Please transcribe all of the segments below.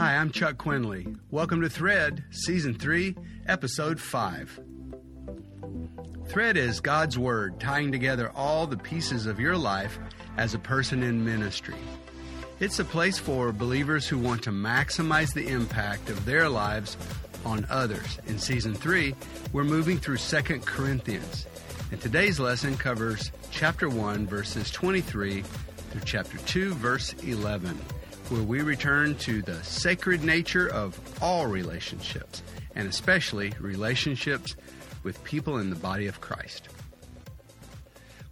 Hi, I'm Chuck Quinley. Welcome to Thread, Season 3, Episode 5. Thread is God's Word tying together all the pieces of your life as a person in ministry. It's a place for believers who want to maximize the impact of their lives on others. In Season 3, we're moving through 2 Corinthians, and today's lesson covers chapter 1, verses 23 through chapter 2, verse 11 where we return to the sacred nature of all relationships, and especially relationships with people in the body of Christ.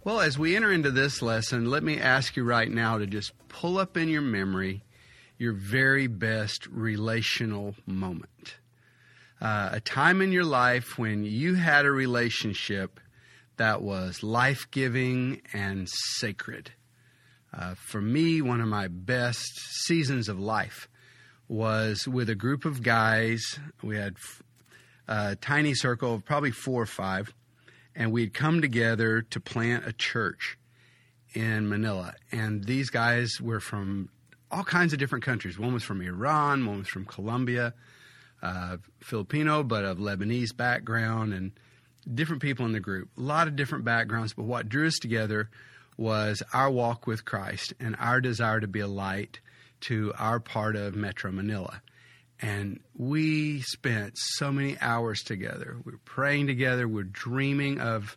Well, as we enter into this lesson, let me ask you right now to just pull up in your memory your very best relational moment. Uh, a time in your life when you had a relationship that was life giving and sacred. Uh, for me, one of my best seasons of life was with a group of guys. We had a tiny circle of probably four or five, and we'd come together to plant a church in Manila. And these guys were from all kinds of different countries. One was from Iran, one was from Colombia, uh, Filipino, but of Lebanese background, and different people in the group. A lot of different backgrounds, but what drew us together was our walk with Christ and our desire to be a light to our part of Metro Manila. And we spent so many hours together. We were praying together. We we're dreaming of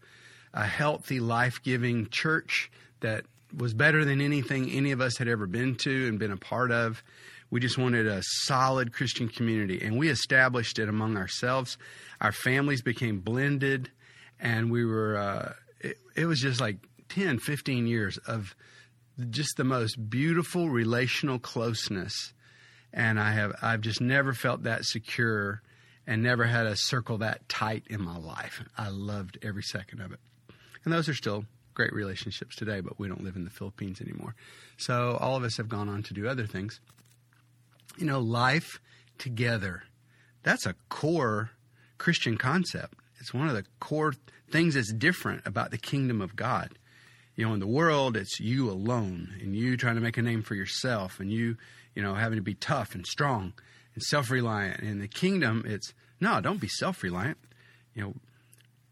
a healthy, life giving church that was better than anything any of us had ever been to and been a part of. We just wanted a solid Christian community, and we established it among ourselves. Our families became blended, and we were, uh, it, it was just like 10, 15 years of just the most beautiful relational closeness. And I have I've just never felt that secure and never had a circle that tight in my life. I loved every second of it. And those are still great relationships today, but we don't live in the Philippines anymore. So all of us have gone on to do other things. You know, life together. That's a core Christian concept. It's one of the core things that's different about the kingdom of God you know, in the world, it's you alone and you trying to make a name for yourself and you, you know, having to be tough and strong and self reliant. In the kingdom, it's no, don't be self reliant. You know,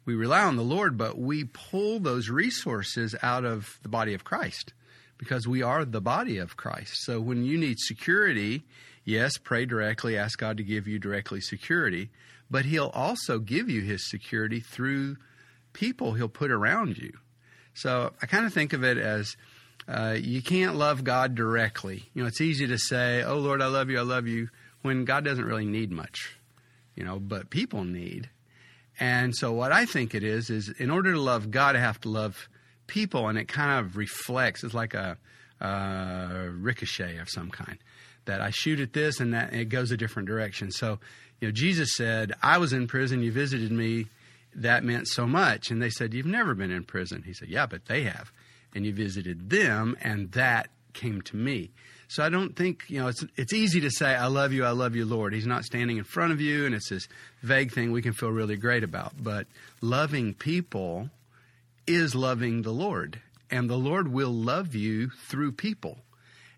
we rely on the Lord, but we pull those resources out of the body of Christ because we are the body of Christ. So when you need security, yes, pray directly, ask God to give you directly security, but He'll also give you His security through people He'll put around you. So I kind of think of it as uh, you can't love God directly. You know, it's easy to say, "Oh Lord, I love you, I love you," when God doesn't really need much. You know, but people need. And so what I think it is is in order to love God, I have to love people, and it kind of reflects. It's like a, a ricochet of some kind that I shoot at this, and that and it goes a different direction. So, you know, Jesus said, "I was in prison, you visited me." That meant so much. And they said, You've never been in prison. He said, Yeah, but they have. And you visited them, and that came to me. So I don't think, you know, it's, it's easy to say, I love you, I love you, Lord. He's not standing in front of you, and it's this vague thing we can feel really great about. But loving people is loving the Lord. And the Lord will love you through people.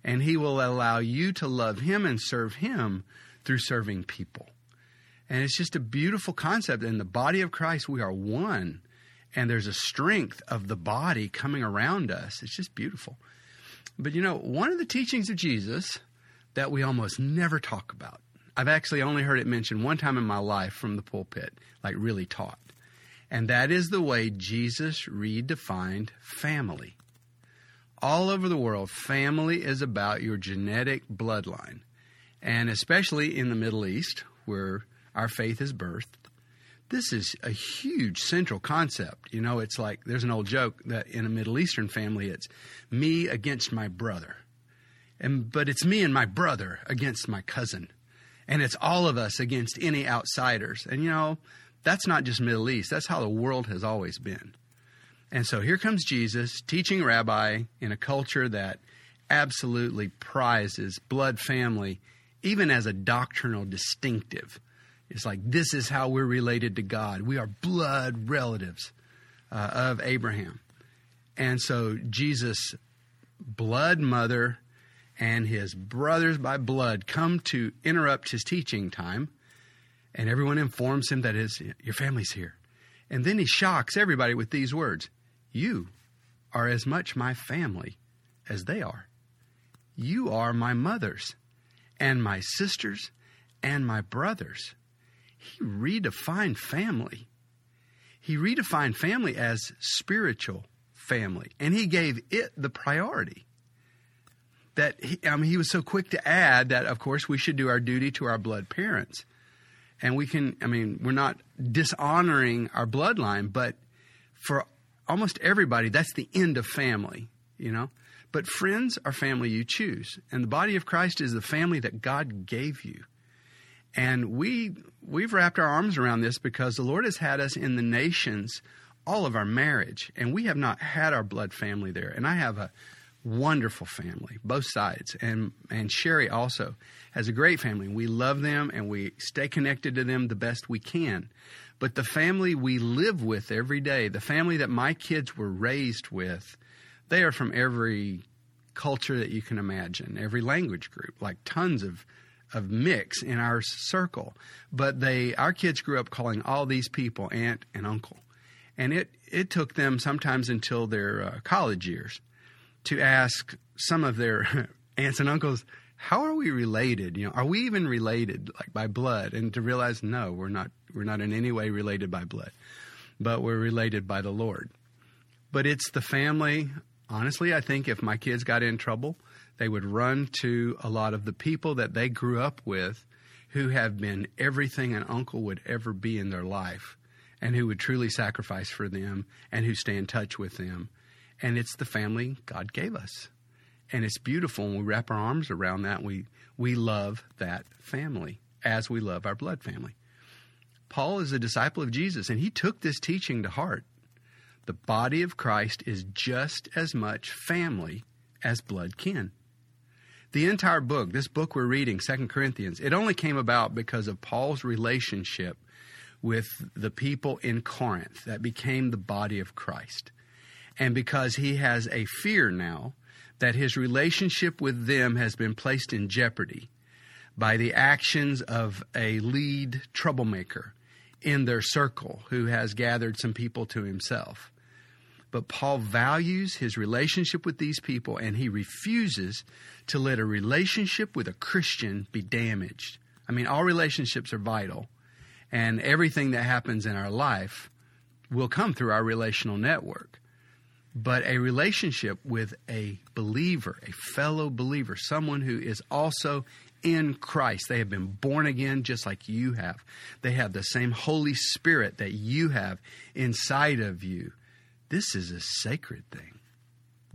And He will allow you to love Him and serve Him through serving people. And it's just a beautiful concept. In the body of Christ, we are one, and there's a strength of the body coming around us. It's just beautiful. But you know, one of the teachings of Jesus that we almost never talk about, I've actually only heard it mentioned one time in my life from the pulpit, like really taught. And that is the way Jesus redefined family. All over the world, family is about your genetic bloodline. And especially in the Middle East, where our faith is birthed. This is a huge central concept. You know, it's like there's an old joke that in a Middle Eastern family, it's me against my brother. And, but it's me and my brother against my cousin. And it's all of us against any outsiders. And, you know, that's not just Middle East, that's how the world has always been. And so here comes Jesus, teaching rabbi in a culture that absolutely prizes blood family, even as a doctrinal distinctive. It's like this is how we're related to God. We are blood relatives uh, of Abraham. And so Jesus' blood mother and his brothers by blood come to interrupt his teaching time, and everyone informs him that his, your family's here. And then he shocks everybody with these words You are as much my family as they are. You are my mothers and my sisters and my brothers. He redefined family. He redefined family as spiritual family, and he gave it the priority. That he, I mean, he was so quick to add that, of course, we should do our duty to our blood parents, and we can. I mean, we're not dishonoring our bloodline, but for almost everybody, that's the end of family. You know, but friends are family you choose, and the body of Christ is the family that God gave you. And we we've wrapped our arms around this because the Lord has had us in the nations all of our marriage, and we have not had our blood family there. And I have a wonderful family, both sides, and and Sherry also has a great family. We love them and we stay connected to them the best we can. But the family we live with every day, the family that my kids were raised with, they are from every culture that you can imagine, every language group, like tons of of mix in our circle. But they our kids grew up calling all these people aunt and uncle. And it it took them sometimes until their uh, college years to ask some of their aunts and uncles, how are we related? You know, are we even related like by blood? And to realize no, we're not we're not in any way related by blood. But we're related by the Lord. But it's the family honestly, I think if my kids got in trouble, they would run to a lot of the people that they grew up with who have been everything an uncle would ever be in their life and who would truly sacrifice for them and who stay in touch with them. And it's the family God gave us. And it's beautiful when we wrap our arms around that. We, we love that family as we love our blood family. Paul is a disciple of Jesus, and he took this teaching to heart the body of Christ is just as much family as blood kin. The entire book, this book we're reading, Second Corinthians, it only came about because of Paul's relationship with the people in Corinth that became the body of Christ. And because he has a fear now that his relationship with them has been placed in jeopardy by the actions of a lead troublemaker in their circle who has gathered some people to himself. But Paul values his relationship with these people and he refuses to let a relationship with a Christian be damaged. I mean, all relationships are vital, and everything that happens in our life will come through our relational network. But a relationship with a believer, a fellow believer, someone who is also in Christ. They have been born again just like you have. They have the same Holy Spirit that you have inside of you. This is a sacred thing.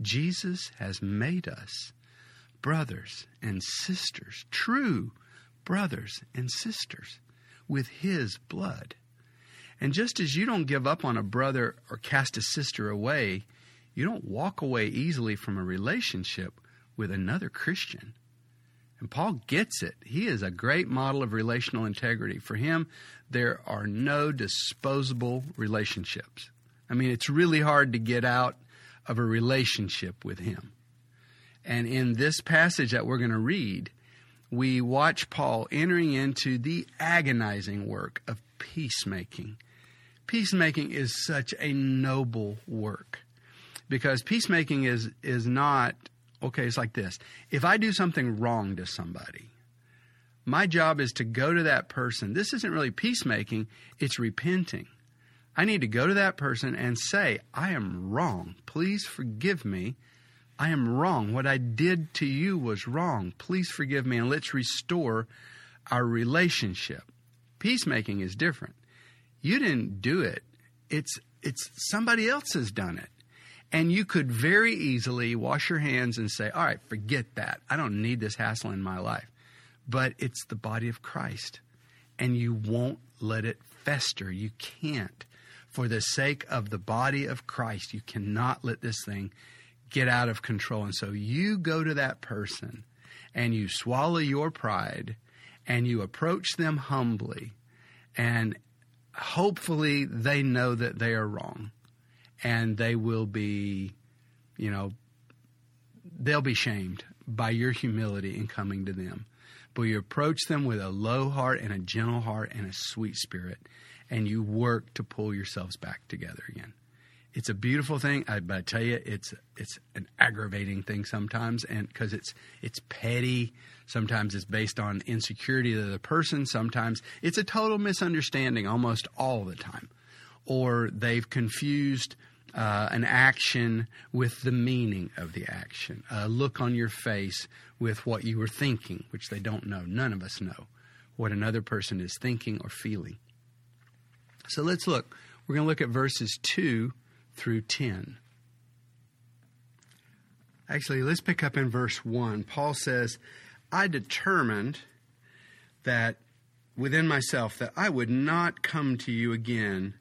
Jesus has made us brothers and sisters, true brothers and sisters, with his blood. And just as you don't give up on a brother or cast a sister away, you don't walk away easily from a relationship with another Christian. And Paul gets it. He is a great model of relational integrity. For him, there are no disposable relationships. I mean, it's really hard to get out of a relationship with Him. And in this passage that we're going to read, we watch Paul entering into the agonizing work of peacemaking. Peacemaking is such a noble work because peacemaking is, is not, okay, it's like this. If I do something wrong to somebody, my job is to go to that person. This isn't really peacemaking, it's repenting. I need to go to that person and say, I am wrong. Please forgive me. I am wrong. What I did to you was wrong. Please forgive me and let's restore our relationship. Peacemaking is different. You didn't do it. It's it's somebody else has done it. And you could very easily wash your hands and say, "All right, forget that. I don't need this hassle in my life." But it's the body of Christ. And you won't let it fester. You can't for the sake of the body of Christ. You cannot let this thing get out of control. And so you go to that person and you swallow your pride and you approach them humbly and hopefully they know that they are wrong and they will be, you know, they'll be shamed by your humility in coming to them. But you approach them with a low heart and a gentle heart and a sweet spirit, and you work to pull yourselves back together again. It's a beautiful thing, I, but I tell you, it's it's an aggravating thing sometimes, and because it's it's petty. Sometimes it's based on insecurity of the person. Sometimes it's a total misunderstanding, almost all the time, or they've confused uh, an action with the meaning of the action, a look on your face with what you were thinking, which they don't know. None of us know what another person is thinking or feeling. So let's look. We're going to look at verses 2 through 10. Actually, let's pick up in verse 1. Paul says, I determined that within myself that I would not come to you again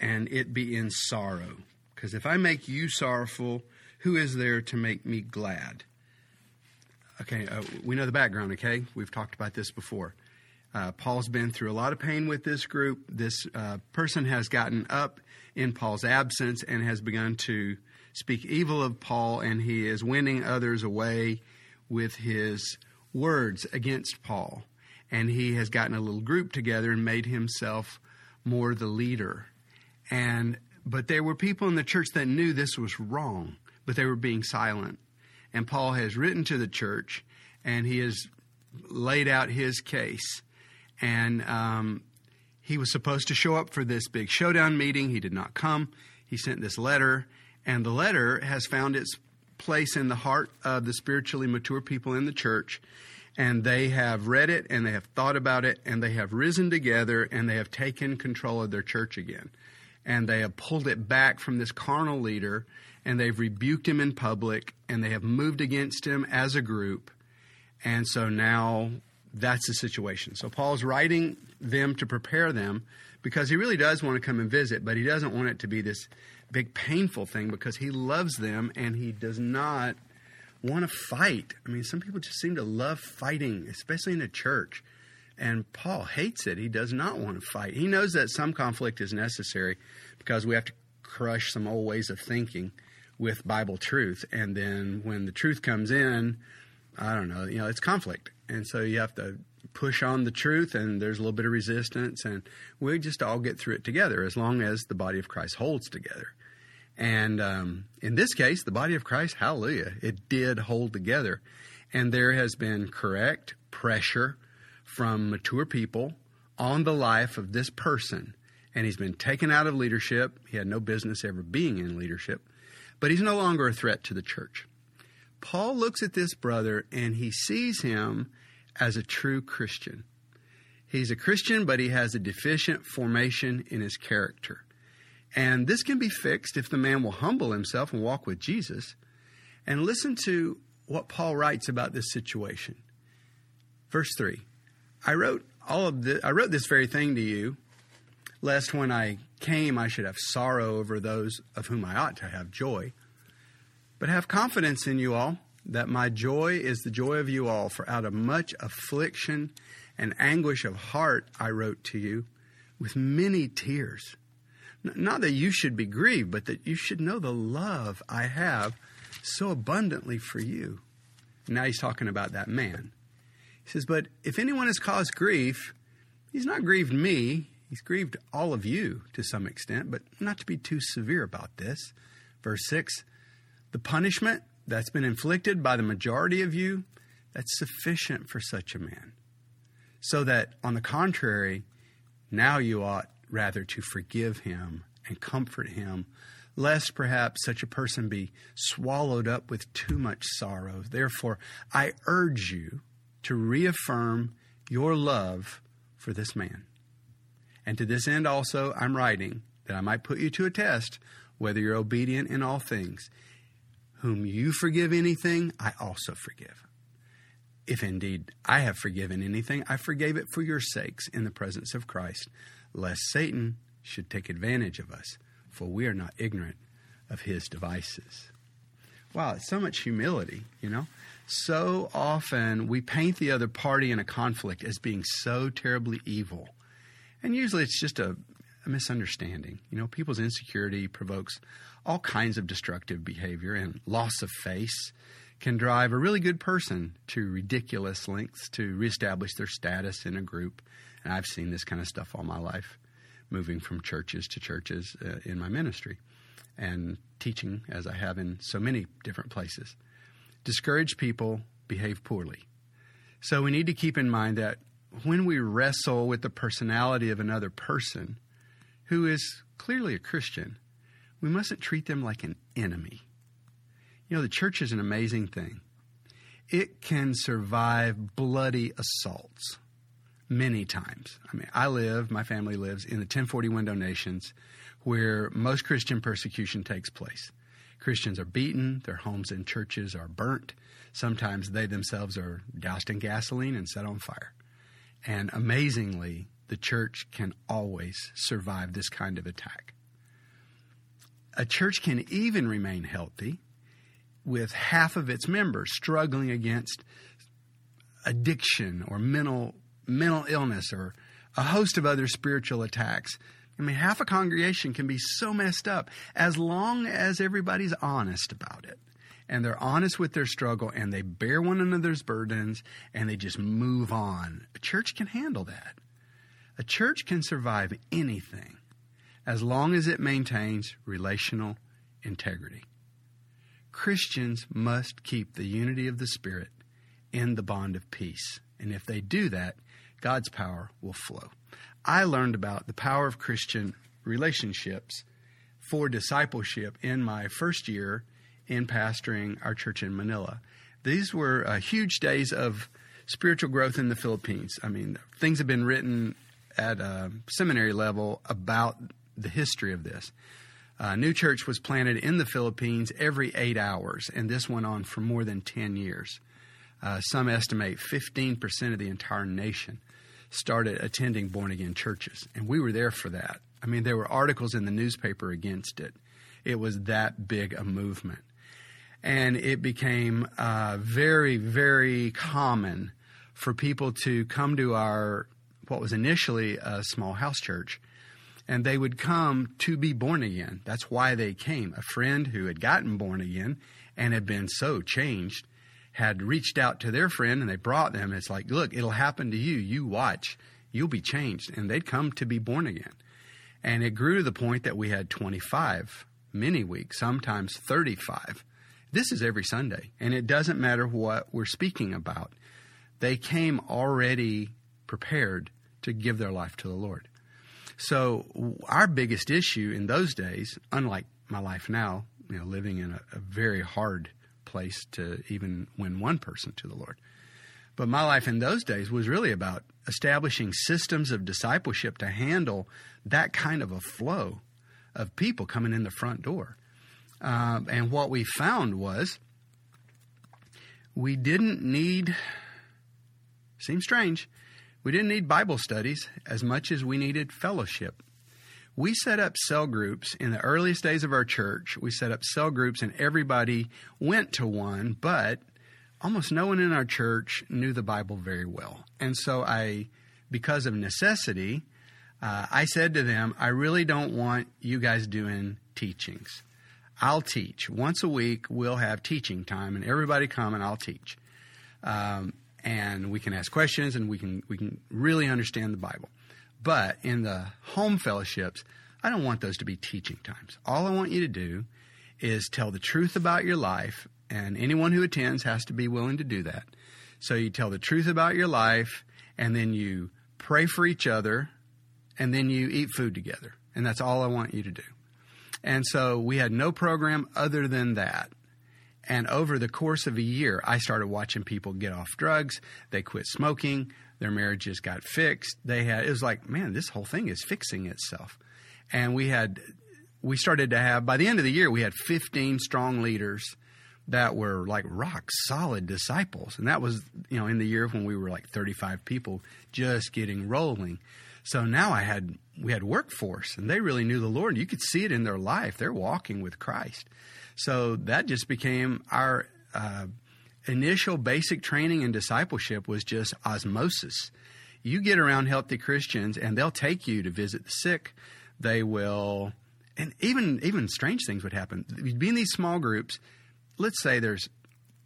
and it be in sorrow. Because if I make you sorrowful, who is there to make me glad? Okay, uh, we know the background, okay? We've talked about this before. Uh, Paul's been through a lot of pain with this group. This uh, person has gotten up in Paul's absence and has begun to speak evil of Paul, and he is winning others away with his words against Paul. And he has gotten a little group together and made himself more the leader. And but there were people in the church that knew this was wrong, but they were being silent. And Paul has written to the church, and he has laid out his case. And um, he was supposed to show up for this big showdown meeting. He did not come. He sent this letter, and the letter has found its place in the heart of the spiritually mature people in the church. And they have read it and they have thought about it and they have risen together and they have taken control of their church again and they have pulled it back from this carnal leader and they've rebuked him in public and they have moved against him as a group. And so now that's the situation. So Paul's writing them to prepare them because he really does want to come and visit, but he doesn't want it to be this big painful thing because he loves them and he does not want to fight. I mean, some people just seem to love fighting, especially in the church. And Paul hates it. He does not want to fight. He knows that some conflict is necessary because we have to crush some old ways of thinking with Bible truth. And then when the truth comes in, I don't know, you know, it's conflict. And so you have to push on the truth, and there's a little bit of resistance. And we just all get through it together as long as the body of Christ holds together. And um, in this case, the body of Christ, hallelujah, it did hold together. And there has been correct pressure from mature people on the life of this person. And he's been taken out of leadership. He had no business ever being in leadership, but he's no longer a threat to the church. Paul looks at this brother and he sees him as a true Christian. He's a Christian, but he has a deficient formation in his character. And this can be fixed if the man will humble himself and walk with Jesus. And listen to what Paul writes about this situation. Verse 3 I wrote all of this, I wrote this very thing to you, lest when I came I should have sorrow over those of whom I ought to have joy. But have confidence in you all, that my joy is the joy of you all, for out of much affliction and anguish of heart I wrote to you with many tears. Not that you should be grieved, but that you should know the love I have so abundantly for you. Now he's talking about that man. He says, But if anyone has caused grief, he's not grieved me, he's grieved all of you to some extent, but not to be too severe about this. Verse 6 The punishment that's been inflicted by the majority of you, that's sufficient for such a man. So that, on the contrary, now you ought rather to forgive him and comfort him, lest perhaps such a person be swallowed up with too much sorrow. Therefore, I urge you to reaffirm your love for this man. And to this end also I'm writing, that I might put you to a test whether you're obedient in all things. Whom you forgive anything, I also forgive. If indeed I have forgiven anything, I forgave it for your sakes in the presence of Christ, lest Satan should take advantage of us, for we are not ignorant of his devices. Wow, it's so much humility, you know? so often we paint the other party in a conflict as being so terribly evil. And usually it's just a, a, misunderstanding. You know, people's insecurity provokes all kinds of destructive behavior, and loss of face can drive a really good person to ridiculous lengths to reestablish their status in a group. And I've seen this kind of stuff all my life, moving from churches to churches uh, in my ministry and teaching as I have in so many different places. Discouraged people behave poorly. So we need to keep in mind that when we wrestle with the personality of another person who is clearly a Christian, we mustn't treat them like an enemy. You know, the church is an amazing thing. It can survive bloody assaults many times. I mean, I live, my family lives in the 1040 window nations where most Christian persecution takes place. Christians are beaten, their homes and churches are burnt. Sometimes they themselves are doused in gasoline and set on fire. And amazingly, the church can always survive this kind of attack. A church can even remain healthy with half of its members struggling against addiction or mental mental illness or a host of other spiritual attacks. I mean, half a congregation can be so messed up as long as everybody's honest about it. And they're honest with their struggle and they bear one another's burdens and they just move on. A church can handle that. A church can survive anything as long as it maintains relational integrity. Christians must keep the unity of the Spirit in the bond of peace. And if they do that, God's power will flow. I learned about the power of Christian relationships for discipleship in my first year in pastoring our church in Manila. These were uh, huge days of spiritual growth in the Philippines. I mean, things have been written at a seminary level about the history of this. A new church was planted in the Philippines every eight hours, and this went on for more than 10 years. Uh, some estimate 15% of the entire nation started attending born again churches. And we were there for that. I mean, there were articles in the newspaper against it. It was that big a movement. And it became uh, very, very common for people to come to our, what was initially a small house church, and they would come to be born again. That's why they came. A friend who had gotten born again and had been so changed had reached out to their friend and they brought them. It's like, look, it'll happen to you. You watch. You'll be changed. And they'd come to be born again. And it grew to the point that we had 25 many weeks, sometimes 35. This is every Sunday. And it doesn't matter what we're speaking about. They came already prepared to give their life to the Lord. So, our biggest issue in those days, unlike my life now, you know, living in a, a very hard place to even win one person to the Lord. But my life in those days was really about establishing systems of discipleship to handle that kind of a flow of people coming in the front door. Uh, and what we found was we didn't need, seems strange, we didn't need Bible studies as much as we needed fellowship we set up cell groups in the earliest days of our church. We set up cell groups, and everybody went to one, but almost no one in our church knew the Bible very well. And so I, because of necessity, uh, I said to them, I really don't want you guys doing teachings. I'll teach. Once a week, we'll have teaching time, and everybody come and I'll teach. Um, and we can ask questions and we can, we can really understand the Bible. But in the home fellowships, I don't want those to be teaching times. All I want you to do is tell the truth about your life, and anyone who attends has to be willing to do that. So you tell the truth about your life, and then you pray for each other, and then you eat food together. And that's all I want you to do. And so we had no program other than that. And over the course of a year, I started watching people get off drugs. They quit smoking. Their marriages got fixed. They had, it was like, man, this whole thing is fixing itself. And we had, we started to have, by the end of the year, we had 15 strong leaders that were like rock solid disciples. And that was, you know, in the year when we were like 35 people just getting rolling. So now I had, we had workforce and they really knew the Lord. You could see it in their life. They're walking with Christ. So that just became our, uh, initial basic training and discipleship was just osmosis. You get around healthy Christians and they'll take you to visit the sick. They will, and even even strange things would happen. You'd be in these small groups. Let's say there's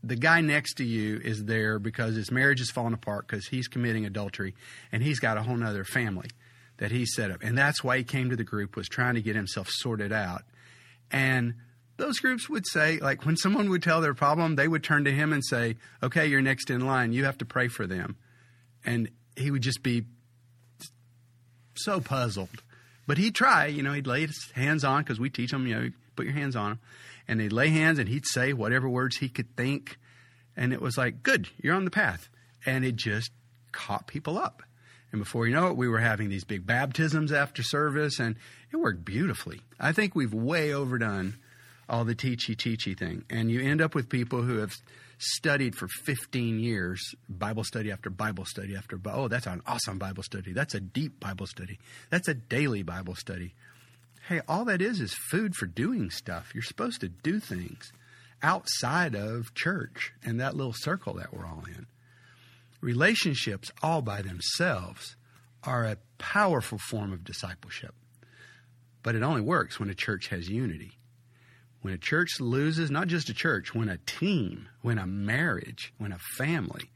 the guy next to you is there because his marriage is falling apart because he's committing adultery and he's got a whole nother family that he set up. And that's why he came to the group was trying to get himself sorted out. And those groups would say, like when someone would tell their problem, they would turn to him and say, Okay, you're next in line. You have to pray for them. And he would just be so puzzled. But he'd try, you know, he'd lay his hands on because we teach them, you know, put your hands on them. And they'd lay hands and he'd say whatever words he could think. And it was like, Good, you're on the path. And it just caught people up. And before you know it, we were having these big baptisms after service, and it worked beautifully. I think we've way overdone all the teachy teachy thing. And you end up with people who have studied for 15 years, Bible study after Bible study after, oh, that's an awesome Bible study. That's a deep Bible study. That's a daily Bible study. Hey, all that is is food for doing stuff. You're supposed to do things outside of church and that little circle that we're all in. Relationships, all by themselves, are a powerful form of discipleship. But it only works when a church has unity. When a church loses, not just a church, when a team, when a marriage, when a family,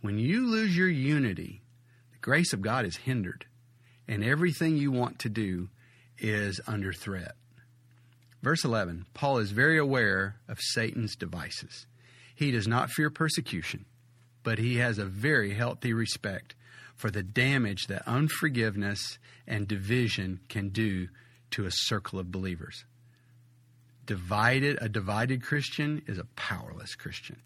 when you lose your unity, the grace of God is hindered, and everything you want to do is under threat. Verse 11 Paul is very aware of Satan's devices. He does not fear persecution, but he has a very healthy respect for the damage that unforgiveness and division can do to a circle of believers divided a divided Christian is a powerless Christian.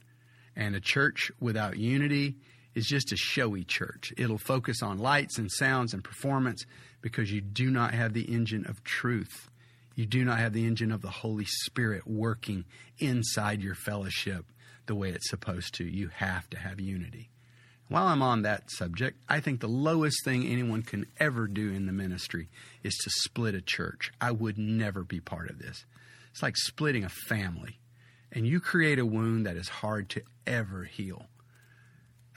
And a church without unity is just a showy church. It'll focus on lights and sounds and performance because you do not have the engine of truth. You do not have the engine of the Holy Spirit working inside your fellowship the way it's supposed to. You have to have unity. While I'm on that subject, I think the lowest thing anyone can ever do in the ministry is to split a church. I would never be part of this. It's like splitting a family, and you create a wound that is hard to ever heal.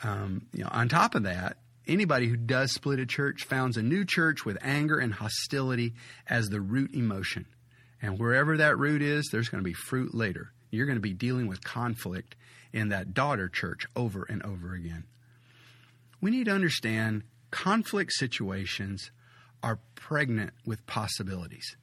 Um, you know, on top of that, anybody who does split a church founds a new church with anger and hostility as the root emotion. And wherever that root is, there's going to be fruit later. You're going to be dealing with conflict in that daughter church over and over again. We need to understand conflict situations are pregnant with possibilities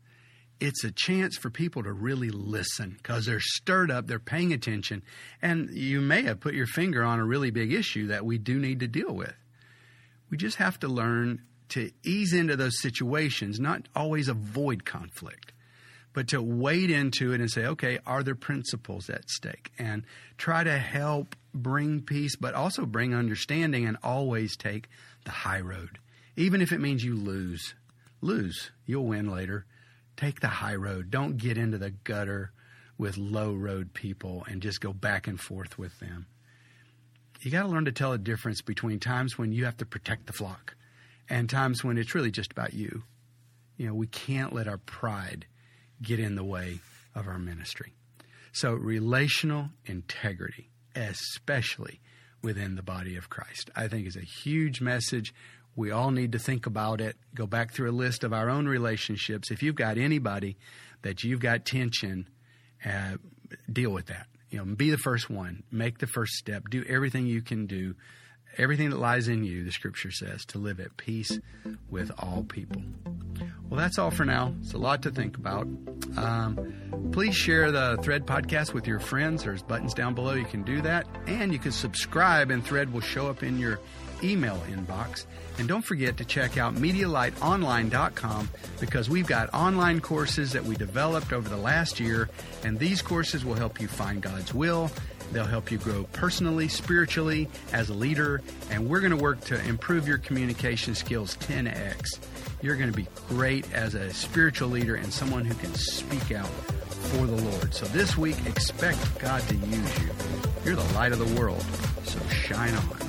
it's a chance for people to really listen because they're stirred up, they're paying attention, and you may have put your finger on a really big issue that we do need to deal with. We just have to learn to ease into those situations, not always avoid conflict, but to wade into it and say, okay, are there principles at stake? And try to help bring peace, but also bring understanding and always take the high road. Even if it means you lose, lose, you'll win later Take the high road. Don't get into the gutter with low road people and just go back and forth with them. You got to learn to tell a difference between times when you have to protect the flock and times when it's really just about you. You know, we can't let our pride get in the way of our ministry. So, relational integrity, especially within the body of Christ, I think is a huge message. We all need to think about it, go back through a list of our own relationships. If you've got anybody that you've got tension, uh, deal with that. You know, be the first one, make the first step, do everything you can do, everything that lies in you, the scripture says, to live at peace with all people. Well, that's all for now. It's a lot to think about. Um, please share the Thread podcast with your friends. There's buttons down below. You can do that. And you can subscribe, and Thread will show up in your email inbox. And don't forget to check out MediaLightOnline.com because we've got online courses that we developed over the last year, and these courses will help you find God's will. They'll help you grow personally, spiritually, as a leader, and we're going to work to improve your communication skills 10x. You're going to be great as a spiritual leader and someone who can speak out for the Lord. So this week, expect God to use you. You're the light of the world, so shine on.